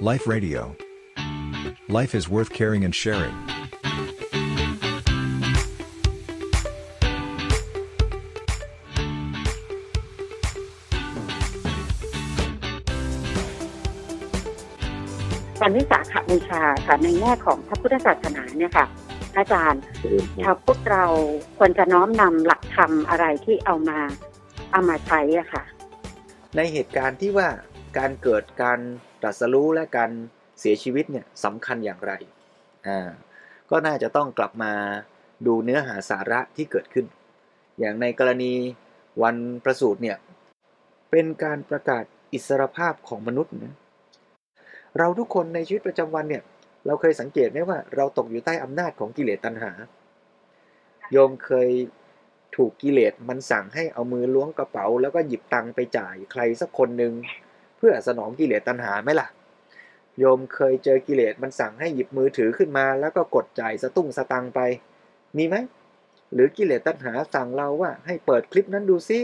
Life Radio. Life is worth caring and sharing. วันวิสาขบูชาค่ะในแง่ของพระพุทธศาสนาเนี่ยค่ะ อาจารย์ชาวพุทธเราควรจะน้อมนำหลักธรรมอะไรที่เอามาเอามาใช้อะค่ะ ในเหตุการณ์ที่ว่าการเกิดการ ตรัสรู้และการเสียชีวิตเนี่ยสำคัญอย่างไรอ่าก็น่าจะต้องกลับมาดูเนื้อหาสาระที่เกิดขึ้น อย่างในกรณีวันประสูติเนี่ยเป็นการประกาศอิสรภาพของมนุษย์นะเราทุกคนในชีวิตประจำวันเนี่ย เราเคยสังเกตไหมว่าเราตกอยู่ใต้อำนาจของกิเลสตัณหา โยมเคยถูกกิเลสมันสั่งให้เอามือล้วงกระเป๋า แล้วก็หยิบตังค์ไปจ่ายใครสักคนหนึ่ง พื่อสนองกิเลสตัณหาไหมล่ะ โยมเคยเจอกิเลสมันสั่งให้หยิบมือถือขึ้นมา แล้วก็กดจ่ายสตุ้งสตังไป มีไหม หรือกิเลสตัณหาสั่งเราว่า ให้เปิดคลิปนั้นดูซิ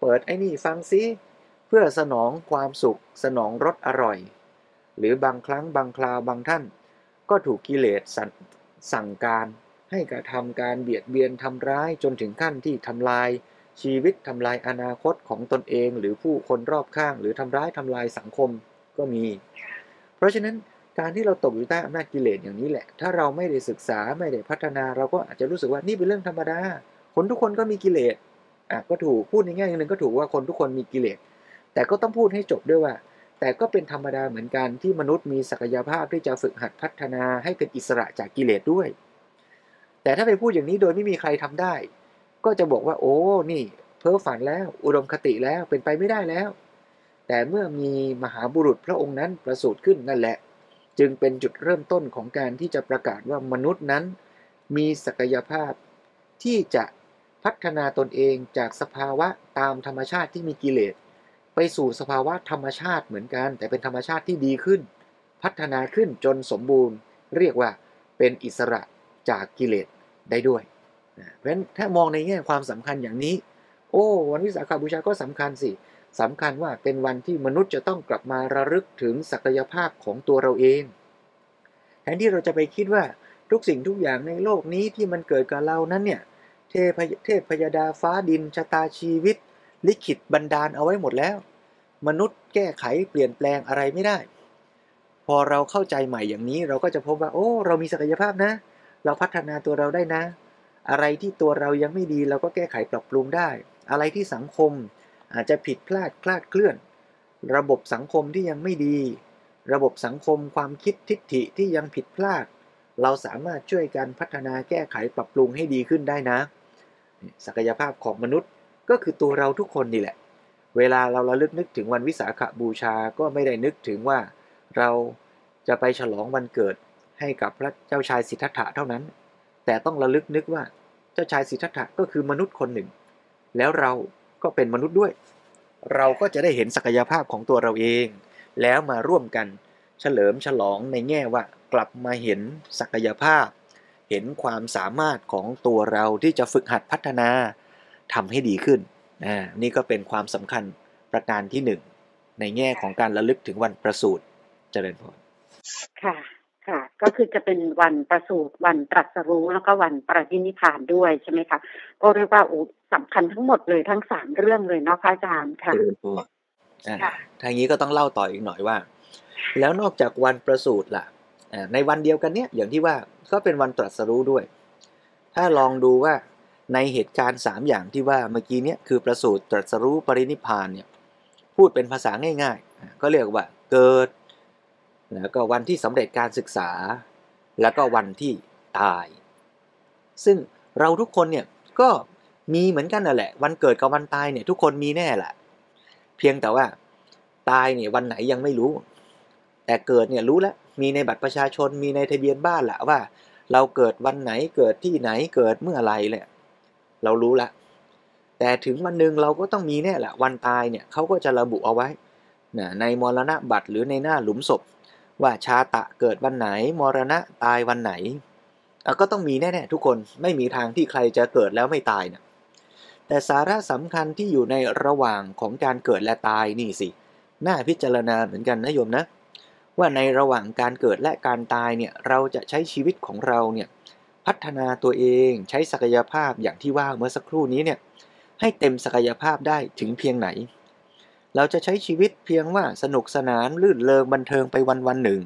เปิดไอ้นี่ฟังซิ เพื่อสนองความสุข สนองรสอร่อย หรือบางครั้งบางคราวบางท่าน ก็ถูกกิเลสสสั่งการ ให้กระทำการเบียดเบียนทำร้ายจนถึงขั้นที่ทำลาย ชีวิตทำลายอนาคตของตนเอง หรือผู้คนรอบข้าง หรือทำร้ายทำลายสังคมก็มี เพราะฉะนั้นการที่เราตกอยู่ใต้อำนาจกิเลสอย่างนี้แหละ ถ้าเราไม่ได้ศึกษาไม่ได้พัฒนา เราก็อาจจะรู้สึกว่านี่เป็นเรื่องธรรมดา คนทุกคนก็มีกิเลสอะก็ถูกพูดในแง่หนึ่งก็ถูกว่าคนทุกคนมีกิเลส แต่ก็ต้องพูดให้จบด้วยว่า แต่ก็เป็นธรรมดาเหมือนกันที่มนุษย์มีศักยภาพที่จะฝึกหัดพัฒนาให้เป็นอิสระจากกิเลสด้วย แต่ถ้าไปพูดอย่างนี้โดยไม่มีใครทำได้ ก็จะบอกว่า โอ้ นี่ เพ้อฝันแล้ว อุดมคติแล้วเป็นไปไม่ได้แล้ว แต่เมื่อมีมหาบุรุษพระองค์นั้นประสูติขึ้นนั่นแหละ จึงเป็นจุดเริ่มต้นของการที่จะประกาศว่ามนุษย์นั้น มีศักยภาพที่จะพัฒนาตนเองจากสภาวะตามธรรมชาติที่มีกิเลส ไปสู่สภาวะธรรมชาติเหมือนกัน แต่เป็นธรรมชาติที่ดีขึ้น พัฒนาขึ้นจนสมบูรณ์ เรียกว่าเป็นอิสระจากกิเลสได้ด้วย นะเพราะฉะนั้นถ้ามองในแง่ความสำคัญอย่างนี้ โอ้ วันวิสาขบูชาก็สำคัญสิสำคัญว่าเป็นวันที่มนุษย์จะต้องกลับมาระลึกถึงศักยภาพของตัวเราเอง แทนที่เราจะไปคิดว่าทุกสิ่งทุกอย่างในโลกนี้ที่มันเกิดกับเรานั้นเนี่ยเทพเทพพยดาฟ้าดินชะตาชีวิต ลิขิตบันดาลเอาไว้หมดแล้ว มนุษย์แก้ไขเปลี่ยนแปลงอะไรไม่ได้ พอเราเข้าใจใหม่อย่างนี้เราก็จะพบว่า โอ้ เรามีศักยภาพนะ เราพัฒนาตัวเราได้นะ อะไรที่ตัวเรายังไม่ดีเราก็แก้ไขปรับปรุงได้ อะไรที่สังคมอาจจะผิดพลาดคลาดเคลื่อน ระบบสังคมที่ยังไม่ดี ระบบสังคมความคิดทิฏฐิที่ยังผิดพลาด เราสามารถช่วยกันพัฒนาแก้ไขปรับปรุงให้ดีขึ้นได้นะ ศักยภาพของมนุษย์ก็คือตัวเราทุกคนนี่แหละ เวลาเราระลึกนึกถึงวันวิสาขบูชาก็ไม่ได้นึกถึงว่าเราจะไปฉลองวันเกิดให้กับพระเจ้าชายสิทธัตถะเท่านั้น แต่ต้องระลึกนึกว่าเจ้าชายสิทธัตถะก็คือมนุษย์คนหนึ่ง แล้วเราก็เป็นมนุษย์ด้วย เราก็จะได้เห็นศักยภาพของตัวเราเอง แล้วมาร่วมกันเฉลิมฉลองในแง่ว่ากลับมาเห็นศักยภาพ เห็นความสามารถของตัวเราที่จะฝึกหัดพัฒนาทำให้ดีขึ้นนะนี่ก็เป็นความสำคัญประการที่หนึ่งในแง่ของการระลึกถึงวันประสูติเจริญพรค่ะ ค่ะ ก็คือจะเป็นวันประสูติวันตรัสรู้แล้วก็วันปฏินิพพานด้วยใช่ไหมคะก็เรียกว่าโอ้สำคัญทั้งหมดเลยทั้งสามเรื่องเลยเนาะพระอาจารย์ค่ะเจริญพรอ่าค่ะทางนี้ก็ต้องเล่าต่ออีกหน่อยว่า แล้วนอกจากวันประสูติล่ะอ่าในวันเดียวกันเนี้ยอย่างที่ว่าก็เป็นวันตรัสรู้ด้วย ถ้าลองดูว่าในเหตุการณ์สามอย่างที่ว่าเมื่อกี้เนี้ยคือประสูติตรัสรู้ปรินิพพานเนี่ยพูดเป็นภาษาง่ายๆอ่าก็เรียกว่าเกิด แล้วก็วันที่สำเร็จการศึกษา แล้วก็วันที่ตาย ซึ่งเราทุกคนเนี่ยก็มีเหมือนกันนั่นแหละ วันเกิดกับวันตายเนี่ยทุกคนมีแน่แหละ เพียงแต่ว่าตายเนี่ยวันไหนยังไม่รู้ แต่เกิดเนี่ยรู้แล้วมีในบัตรประชาชนมีในทะเบียนบ้านแหละว่า เราเกิดวันไหนเกิดที่ไหนเกิดเมื่อไรแหละเรารู้ละแต่ถึงวันหนึ่งเราก็ต้องมีแน่แหละวันตายเนี่ยเขาก็จะระบุเอาไว้นะในมรณะบัตรหรือในหน้าหลุมศพ ว่าชาตะเกิดวันไหน มรณะตายวันไหน ก็ต้องมีแน่ๆทุกคนไม่มีทางที่ใครจะเกิดแล้วไม่ตายนะแต่สาระสำคัญที่อยู่ในระหว่างของการเกิดและตายนี่สิ น่าพิจารณาเหมือนกันนะโยมนะ ว่าในระหว่างการเกิดและการตายเนี่ยเราจะใช้ชีวิตของเราเนี่ยพัฒนาตัวเองใช้ศักยภาพอย่างที่ว่าเมื่อสักครู่นี้เนี่ยให้เต็มศักยภาพได้ถึงเพียงไหน เราจะใช้ชีวิตเพียงว่าสนุกสนานลื่นเลงบันเทิงไปวันวันหนึ่ง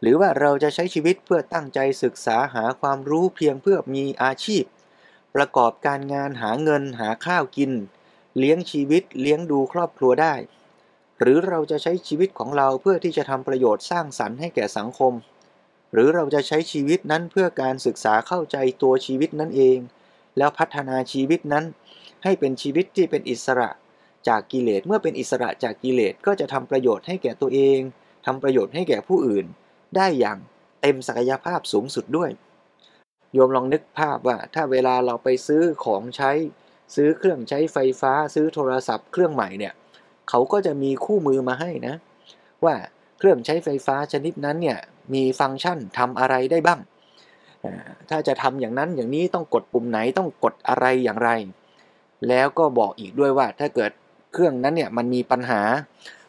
หรือว่าเราจะใช้ชีวิตเพื่อตั้งใจศึกษาหาความรู้เพียงเพื่อมีอาชีพ ประกอบการงานหาเงินหาข้าวกิน เลี้ยงชีวิตเลี้ยงดูครอบครัวได้ หรือเราจะใช้ชีวิตของเราเพื่อที่จะทำประโยชน์สร้างสรรค์ให้แก่สังคม หรือเราจะใช้ชีวิตนั้นเพื่อการศึกษาเข้าใจตัวชีวิตนั่นเอง แล้วพัฒนาชีวิตนั้น ให้เป็นชีวิตที่เป็นอิสระ จากกิเลสเมื่อเป็นอิสระจากกิเลสก็จะทำประโยชน์ให้แก่ตัวเองทำประโยชน์ให้แก่ผู้อื่น ได้อย่างเต็มศักยภาพสูงสุดด้วย โยมลองนึกภาพว่าถ้าเวลาเราไปซื้อของใช้ ซื้อเครื่องใช้ไฟฟ้า ซื้อโทรศัพท์เครื่องใหม่เนี่ยเขาก็จะมีคู่มือมาให้นะ ว่าเครื่องใช้ไฟฟ้าชนิดนั้นเนี่ยมีฟังก์ชันทำอะไรได้บ้าง ถ้าจะทำอย่างนั้นอย่างนี้ต้องกดปุ่มไหนต้องกดอะไรอย่างไร แล้วก็บอกอีกด้วยว่าถ้าเกิด เครื่องนั้นเนี่ยมันมีปัญหา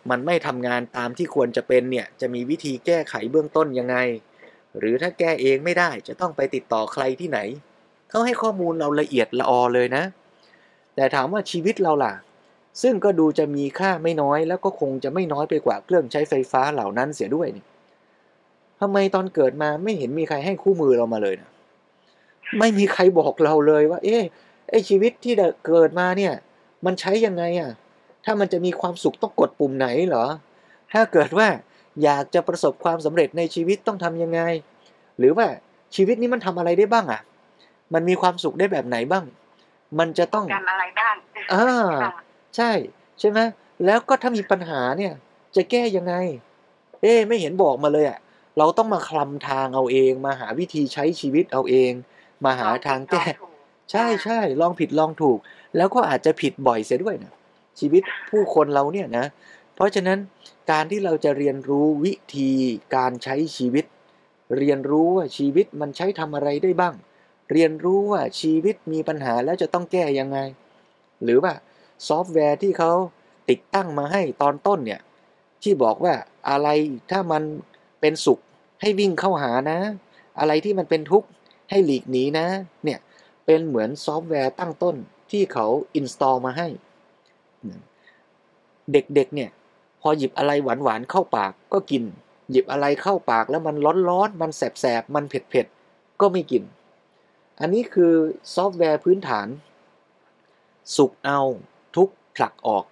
มันไม่ทำงานตามที่ควรจะเป็นเนี่ยจะมีวิธีแก้ไขเบื้องต้นยังไง หรือถ้าแก้เองไม่ได้จะต้องไปติดต่อใครที่ไหน เขาให้ข้อมูลเราละเอียดละออเลยนะ แต่ถามว่าชีวิตเราล่ะ ซึ่งก็ดูจะมีค่าไม่น้อยแล้วก็คงจะไม่น้อยไปกว่าเครื่องใช้ไฟฟ้าเหล่านั้นเสียด้วยนี่ทำไมตอนเกิดมาไม่เห็นมีใครให้คู่มือเรามาเลยนะไม่มีใครบอกเราเลยว่า เอ๊ะไอชีวิตที่เกิดมาเนี่ย มันใช้ยังไงอะ ถ้ามันจะมีความสุขต้องกดปุ่มไหนเหรอ ถ้าเกิดว่าอยากจะประสบความสำเร็จในชีวิตต้องทำยังไง หรือว่าชีวิตนี้มันทำอะไรได้บ้างอะ มันมีความสุขได้แบบไหนบ้าง มันจะต้องการอะไรบ้างอ่าใช่ ใช่ไหมแล้วก็ถ้ามีปัญหาเนี่ย จะแก้ยังไง เอ๊ไม่เห็นบอกมาเลยอะ เราต้องมาคลำทางเอาเอง มาหาวิธีใช้ชีวิตเอาเอง มาหาทางแก้ ใช่ใช่ลองผิดลองถูก แล้วก็อาจจะผิดบ่อยเสียด้วยนะ ชีวิตผู้คนเราเนี่ยนะ เพราะฉะนั้นการที่เราจะเรียนรู้วิธีการใช้ชีวิต เรียนรู้ว่าชีวิตมันใช้ทำอะไรได้บ้าง เรียนรู้ว่าชีวิตมีปัญหาแล้วจะต้องแก้ยังไง หรือว่าซอฟต์แวร์ที่เขาติดตั้งมาให้ตอนต้นเนี่ย ที่บอกว่าอะไรถ้ามันเป็นสุขให้วิ่งเข้าหานะ อะไรที่มันเป็นทุกข์ให้หลีกหนีนะ เนี่ย เป็นเหมือนซอฟต์แวร์ตั้งต้นที่เขา install มาให้ เด็กๆ เนี่ย พอหยิบอะไรหวานๆเข้าปากก็กิน หยิบอะไรเข้าปากแล้วมันร้อนๆ มันแสบๆ มันเผ็ดๆ ก็ไม่กิน อันนี้คือซอฟต์แวร์พื้นฐาน สุขเอาทุกข์ผลักออก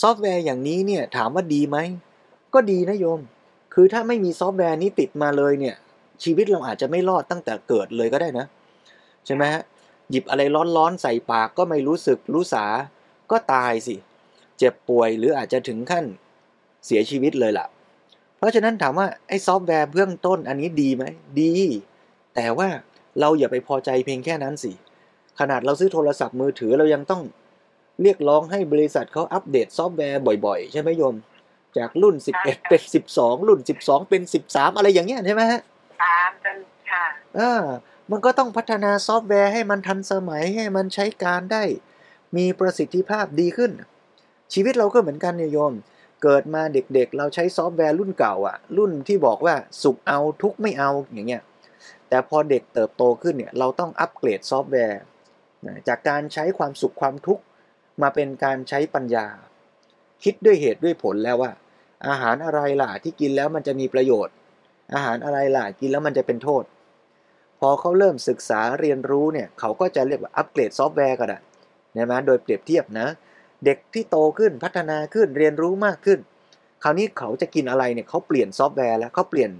ซอฟต์แวร์อย่างนี้เนี่ยถามว่าดีไหม ก็ดีนะโยม คือถ้าไม่มีซอฟต์แวร์นี้ติดมาเลยเนี่ย ชีวิตเราอาจจะไม่รอดตั้งแต่เกิดเลยก็ได้นะ ใช่ไหมฮะหยิบอะไรร้อนๆ ใส่ปากก็ไม่รู้สึกรู้สา ก็ตายสิ เจ็บป่วยหรืออาจจะถึงขั้นเสียชีวิตเลยล่ะ เพราะฉะนั้นถามว่าไอ้ซอฟต์แวร์เบื้องต้นอันนี้ดีไหมดี แต่ว่าเราอย่าไปพอใจเพียงแค่นั้นสิ ขนาดเราซื้อโทรศัพท์มือถือเรายังต้องเรียกร้องให้บริษัทเขาอัปเดตซอฟต์แวร์บ่อยๆ ใช่ไหมโยม จากรุ่น 11 เป็น 12 รุ่น 12 เป็น 13 อะไรอย่างเงี้ยใช่ไหมฮะตามจนค่ะอ่ามันก็ต้องพัฒนาซอฟต์แวร์ให้มันทันสมัยให้มันใช้การได้ มีประสิทธิภาพดีขึ้น ชีวิตเราก็เหมือนกันเนี่ยโยม เกิดมาเด็กๆ เราใช้ซอฟต์แวร์รุ่นเก่าอะรุ่นที่บอกว่าสุขเอาทุกข์ไม่เอาอย่างเงี้ยแต่พอเด็กเติบโตขึ้นเนี่ยเราต้องอัปเกรดซอฟต์แวร์จากการใช้ความสุขความทุกข์มาเป็นการใช้ปัญญา คิดด้วยเหตุด้วยผลแล้วว่า อาหารอะไรล่ะที่กินแล้วมันจะมีประโยชน์ อาหารอะไรล่ะกินแล้วมันจะเป็นโทษ พอเขาเริ่มศึกษาเรียนรู้เนี่ยเขาก็จะเรียกว่าอัปเกรดซอฟต์แวร์ก็ได้ นะ โดยเปรียบเทียบนะ เด็กที่โตขึ้นพัฒนาขึ้นเรียนรู้มากขึ้น คราวนี้เขาจะกินอะไรเนี่ยเขาเปลี่ยนซอฟต์แวร์แล้วเขาเปลี่ยน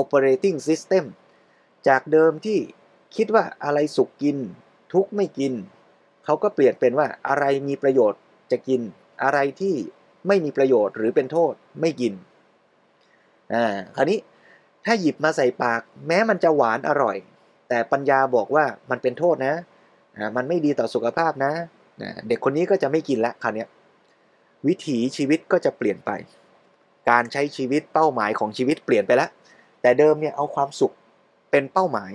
operating system จากเดิมที่คิดว่าอะไรสุกกิน ทุกไม่กิน เขาก็เปลี่ยนเป็นว่าอะไรมีประโยชน์จะกินอะไรที่ไม่มีประโยชน์หรือเป็นโทษไม่กินอ่าคราวนี้ถ้าหยิบมาใส่ปาก แม้มันจะหวานอร่อย แต่ปัญญาบอกว่ามันเป็นโทษนะ อ่ามันไม่ดีต่อสุขภาพนะนะ เด็กคนนี้ก็จะไม่กินละคราวนี้วิถีชีวิตก็จะเปลี่ยนไป การใช้ชีวิตเป้าหมายของชีวิตเปลี่ยนไปแล้ว แต่เดิมเนี่ยเอาความสุขเป็นเป้าหมาย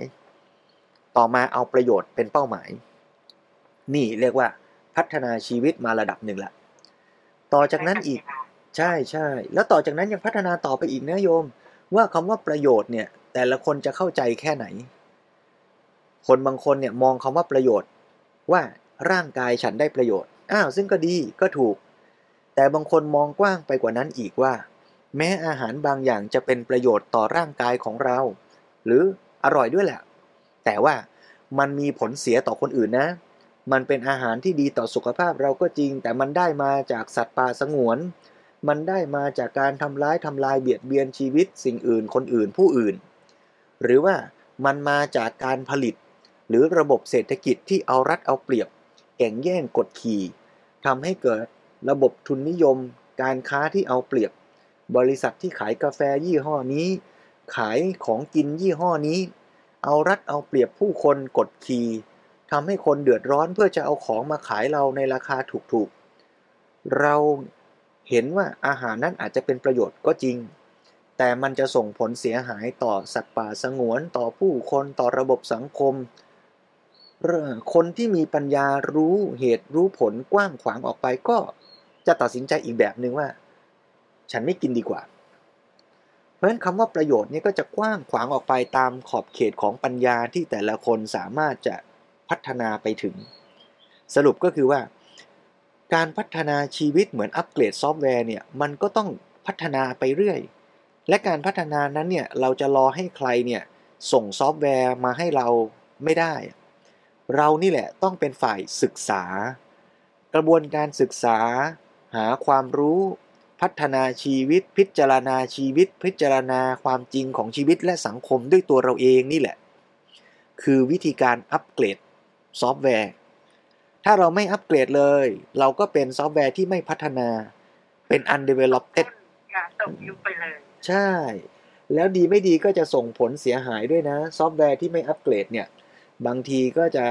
ต่อมาเอาประโยชน์เป็นเป้าหมาย นี่เรียกว่าพัฒนาชีวิตมาระดับหนึ่งละต่อจากนั้นอีกใช่ใช่แล้วต่อจากนั้นยังพัฒนาต่อไปอีกนะโยม ว่าคำว่าประโยชน์เนี่ย แต่ละคนจะเข้าใจแค่ไหน คนบางคนเนี่ยมองคำว่าประโยชน์ ว่าร่างกายฉันได้ประโยชน์ อ้าวซึ่งก็ดีก็ถูก แต่บางคนมองกว้างไปกว่านั้นอีกว่า แม้อาหารบางอย่างจะเป็นประโยชน์ต่อร่างกายของเรา หรืออร่อยด้วยแหละ แต่ว่ามันมีผลเสียต่อคนอื่นนะ มันเป็นอาหารที่ดีต่อสุขภาพเราก็จริง แต่มันได้มาจากสัตว์ป่าสงวน มันได้มาจากการทำร้ายทำลายเบียดเบียนชีวิต สิ่งอื่นคนอื่นผู้อื่น หรือว่ามันมาจากการผลิต หรือระบบเศรษฐกิจที่เอารัดเอาเปรียบแข่งแย่งกดขี่ทำให้เกิดระบบทุนนิยม การค้าที่เอาเปรียบ บริษัทที่ขายกาแฟยี่ห้อนี้ ขายของกินยี่ห้อนี้ เอารัดเอาเปรียบผู้คนกดขี่ทำให้คนเดือดร้อนเพื่อจะเอาของมาขายเราในราคาถูกๆ เราเห็นว่าอาหารนั้นอาจจะเป็นประโยชน์ก็จริง แต่มันจะส่งผลเสียหายต่อสัตว์ป่าสงวนต่อผู้คนต่อระบบสังคม คนที่มีปัญญารู้เหตุรู้ผลกว้างขวางออกไปก็จะตัดสินใจอีกแบบหนึ่งว่า ฉันไม่กินดีกว่า เพราะฉะนั้นคำว่าประโยชน์นี้ก็จะกว้างขวางออกไปตามขอบเขตของปัญญาที่แต่ละคนสามารถจะพัฒนาไปถึง สรุปก็คือว่า การพัฒนาชีวิตเหมือนอัปเกรดซอฟต์แวร์เนี่ยมันก็ต้องพัฒนาไปเรื่อย และการพัฒนานั้นเนี่ยเราจะรอให้ใครเนี่ยส่งซอฟต์แวร์มาให้เราไม่ได้ เรานี่แหละต้องเป็นฝ่ายศึกษา กระบวนการศึกษา หาความรู้ พัฒนาชีวิต พิจารณาชีวิต พิจารณาความจริงของชีวิตและสังคมด้วยตัวเราเองนี่แหละ คือวิธีการอัปเกรดซอฟต์แวร์ ถ้าเราไม่อัปเกรดเลย เราก็เป็นซอฟต์แวร์ที่ไม่พัฒนา เป็น undeveloped ตกยุคไปเลย ใช่ แล้วดีไม่ดีก็จะส่งผลเสียหายด้วยนะ ซอฟต์แวร์ที่ไม่อัปเกรดเนี่ย บางทีก็จะ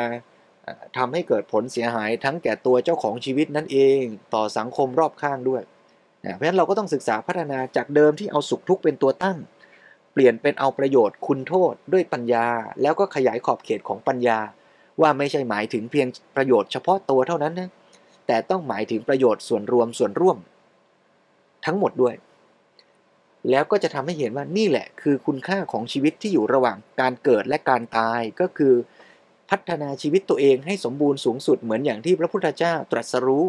ทำให้เกิดผลเสียหายทั้งแก่ตัวเจ้าของชีวิตนั่นเอง ต่อสังคมรอบข้างด้วยเพราะฉะนั้นเราก็ต้องศึกษาพัฒนาจากเดิมที่เอาสุขทุกข์เป็นตัวตั้ง เปลี่ยนเป็นเอาประโยชน์คุณโทษด้วยปัญญา แล้วก็ขยายขอบเขตของปัญญา ว่าไม่ใช่หมายถึงเพียงประโยชน์เฉพาะตัวเท่านั้นนะแต่ต้องหมายถึงประโยชน์ส่วนรวมส่วนร่วม ทั้งหมดด้วย แล้วก็จะทำให้เห็นว่านี่แหละ คือคุณค่าของชีวิตที่อยู่ระหว่างการเกิดและการตายก็คือ พัฒนาชีวิตตัวเองให้สมบูรณ์สูงสุดเหมือนอย่างที่พระพุทธเจ้าตรัสรู้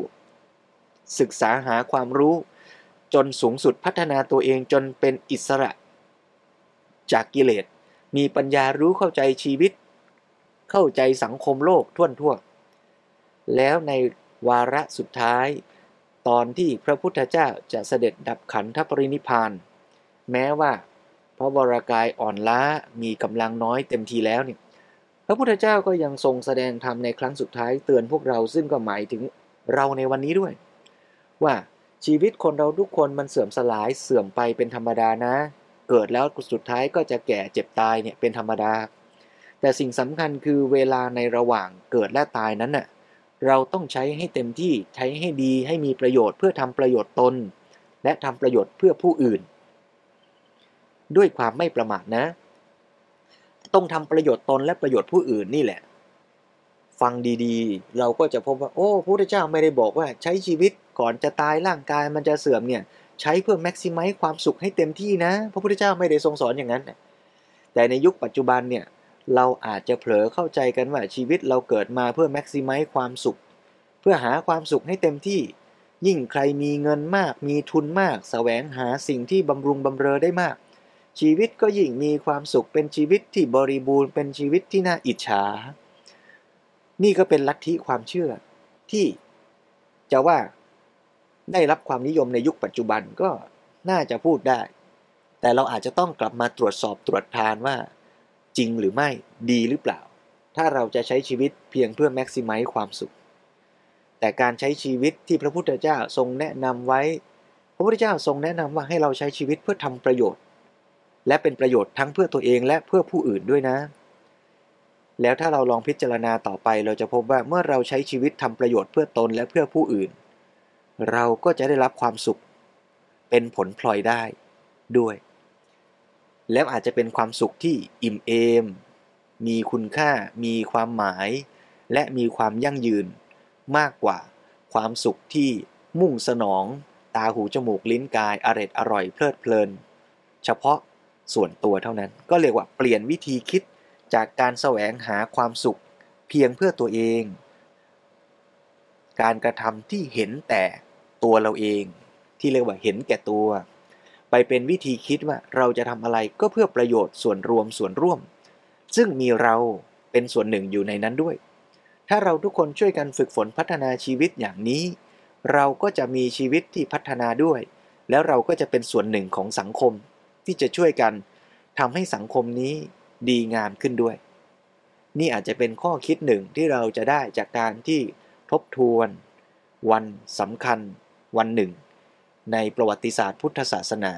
ศึกษาหาความรู้ จนสูงสุดพัฒนาตัวเองจนเป็นอิสระ จากกิเลส มีปัญญารู้เข้าใจชีวิต เข้าใจสังคมโลกทั่วทั่วแล้วในวาระสุดท้าย ตอนที่พระพุทธเจ้าจะเสด็จดับขันธปรินิพาน แม้ว่าพระวรากายอ่อนล้ามีกำลังน้อยเต็มทีแล้วเนี่ย ระพุทธเจ้าก็ยังทรงแสดงธรรมในครั้งสุดท้ายเตือนพวกเราซึ่งก็หมายถึงเราในวันนี้ด้วย ว่าชีวิตคนเราทุกคนมันเสื่อมสลายเสื่อมไปเป็นธรรมดานะ เกิดแล้วสุดท้ายก็จะแก่เจ็บตายเนี่ยเป็นธรรมดา แต่สิ่งสำคัญคือเวลาในระหว่างเกิดและตายนั้นน่ะเราต้องใช้ให้เต็มที่ใช้ให้ดีให้มีประโยชน์เพื่อทำประโยชน์ตน และทำประโยชน์เพื่อผู้อื่น ด้วยความไม่ประมาทนะ ต้องทำประโยชน์ตนและประโยชน์ผู้อื่นนี่แหละ ฟังดีๆ เราก็จะพบว่า โอ้พระพุทธเจ้าไม่ได้บอกว่า ใช้ชีวิตก่อนจะตายร่างกายมันจะเสื่อมเนี่ย ใช้เพื่อแม็กซิมัยความสุขให้เต็มที่นะ พระพุทธเจ้าไม่ได้ทรงสอนอย่างนั้น แต่ในยุคปัจจุบันเนี่ยเราอาจจะเผลอเข้าใจกันว่าชีวิตเราเกิดมาเพื่อแม็กซิมัยความสุข เพื่อหาความสุขให้เต็มที่ ยิ่งใครมีเงินมาก มีทุนมากสแสวงหาสิ่งที่บำรุงบำเรอได้มาก ชีวิตก็ยิ่งมีความสุขเป็นชีวิตที่บริบูรณ์เป็นชีวิตที่น่าอิจฉา นี่ก็เป็นลัทธิความเชื่อ ที่จะว่าได้รับความนิยมในยุคปัจจุบันก็น่าจะพูดได้ แต่เราอาจจะต้องกลับมาตรวจสอบตรวจทานว่า จริงหรือไม่ดีหรือเปล่า ถ้าเราจะใช้ชีวิตเพียงเพื่อแม็กซิมัยความสุข แต่การใช้ชีวิตที่พระพุทธเจ้าทรงแนะนำไว้ พระพุทธเจ้าทรงแนะนำว่าให้เราใช้ชีวิตเพื่อทำประโยชน์ และเป็นประโยชน์ทั้งเพื่อตัวเองและเพื่อผู้อื่นด้วยนะ แล้วถ้าเราลองพิจารณาต่อไปเราจะพบว่าเมื่อเราใช้ชีวิตทำประโยชน์เพื่อตนและเพื่อผู้อื่น เราก็จะได้รับความสุข เป็นผลพลอยได้ด้วย แล้วอาจจะเป็นความสุขที่อิ่มเอม มีคุณค่า มีความหมาย และมีความยั่งยืน มากกว่าความสุขที่มุ่งสนอง ตาหูจมูกลิ้นกายอร็ดอร่อยเพลิดเพลิน เฉพาะ ส่วนตัวเท่านั้น ก็เรียกว่าเปลี่ยนวิธีคิดจากการแสวงหาความสุขเพียงเพื่อตัวเอง การกระทำที่เห็นแต่ตัวเราเอง ที่เรียกว่าเห็นแก่ตัว ไปเป็นวิธีคิดว่าเราจะทำอะไรก็เพื่อประโยชน์ส่วนรวมส่วนร่วม ซึ่งมีเราเป็นส่วนหนึ่งอยู่ในนั้นด้วย ถ้าเราทุกคนช่วยกันฝึกฝนพัฒนาชีวิตอย่างนี้ เราก็จะมีชีวิตที่พัฒนาด้วย แล้วเราก็จะเป็นส่วนหนึ่งของสังคม ที่จะช่วยกันทำให้สังคมนี้ดีงามขึ้นด้วย นี่อาจจะเป็นข้อคิดหนึ่งที่เราจะได้จากการที่ทบทวน วันสำคัญ วันหนึ่ง ในประวัติศาสตร์พุทธศาสนา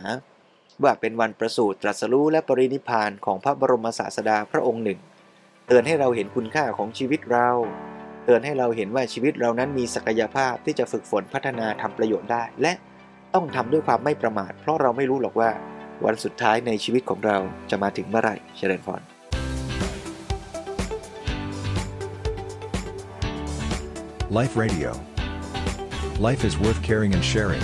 ว่าเป็นวันประสูติตรัสรู้และปรินิพพานของพระบรมศาสดาพระองค์หนึ่ง เตือนให้เราเห็นคุณค่าของชีวิตเรา เตือนให้เราเห็นว่าชีวิตเรานั้นมีศักยภาพที่จะฝึกฝนพัฒนาทำประโยชน์ได้ และต้องทำด้วยความไม่ประมาท เพราะเราไม่รู้หรอกว่า วันสุดท้ายในชีวิตของเราจะมาถึงเมื่อไหร่เชริญพร Life Radio. Life is worth caring and sharing.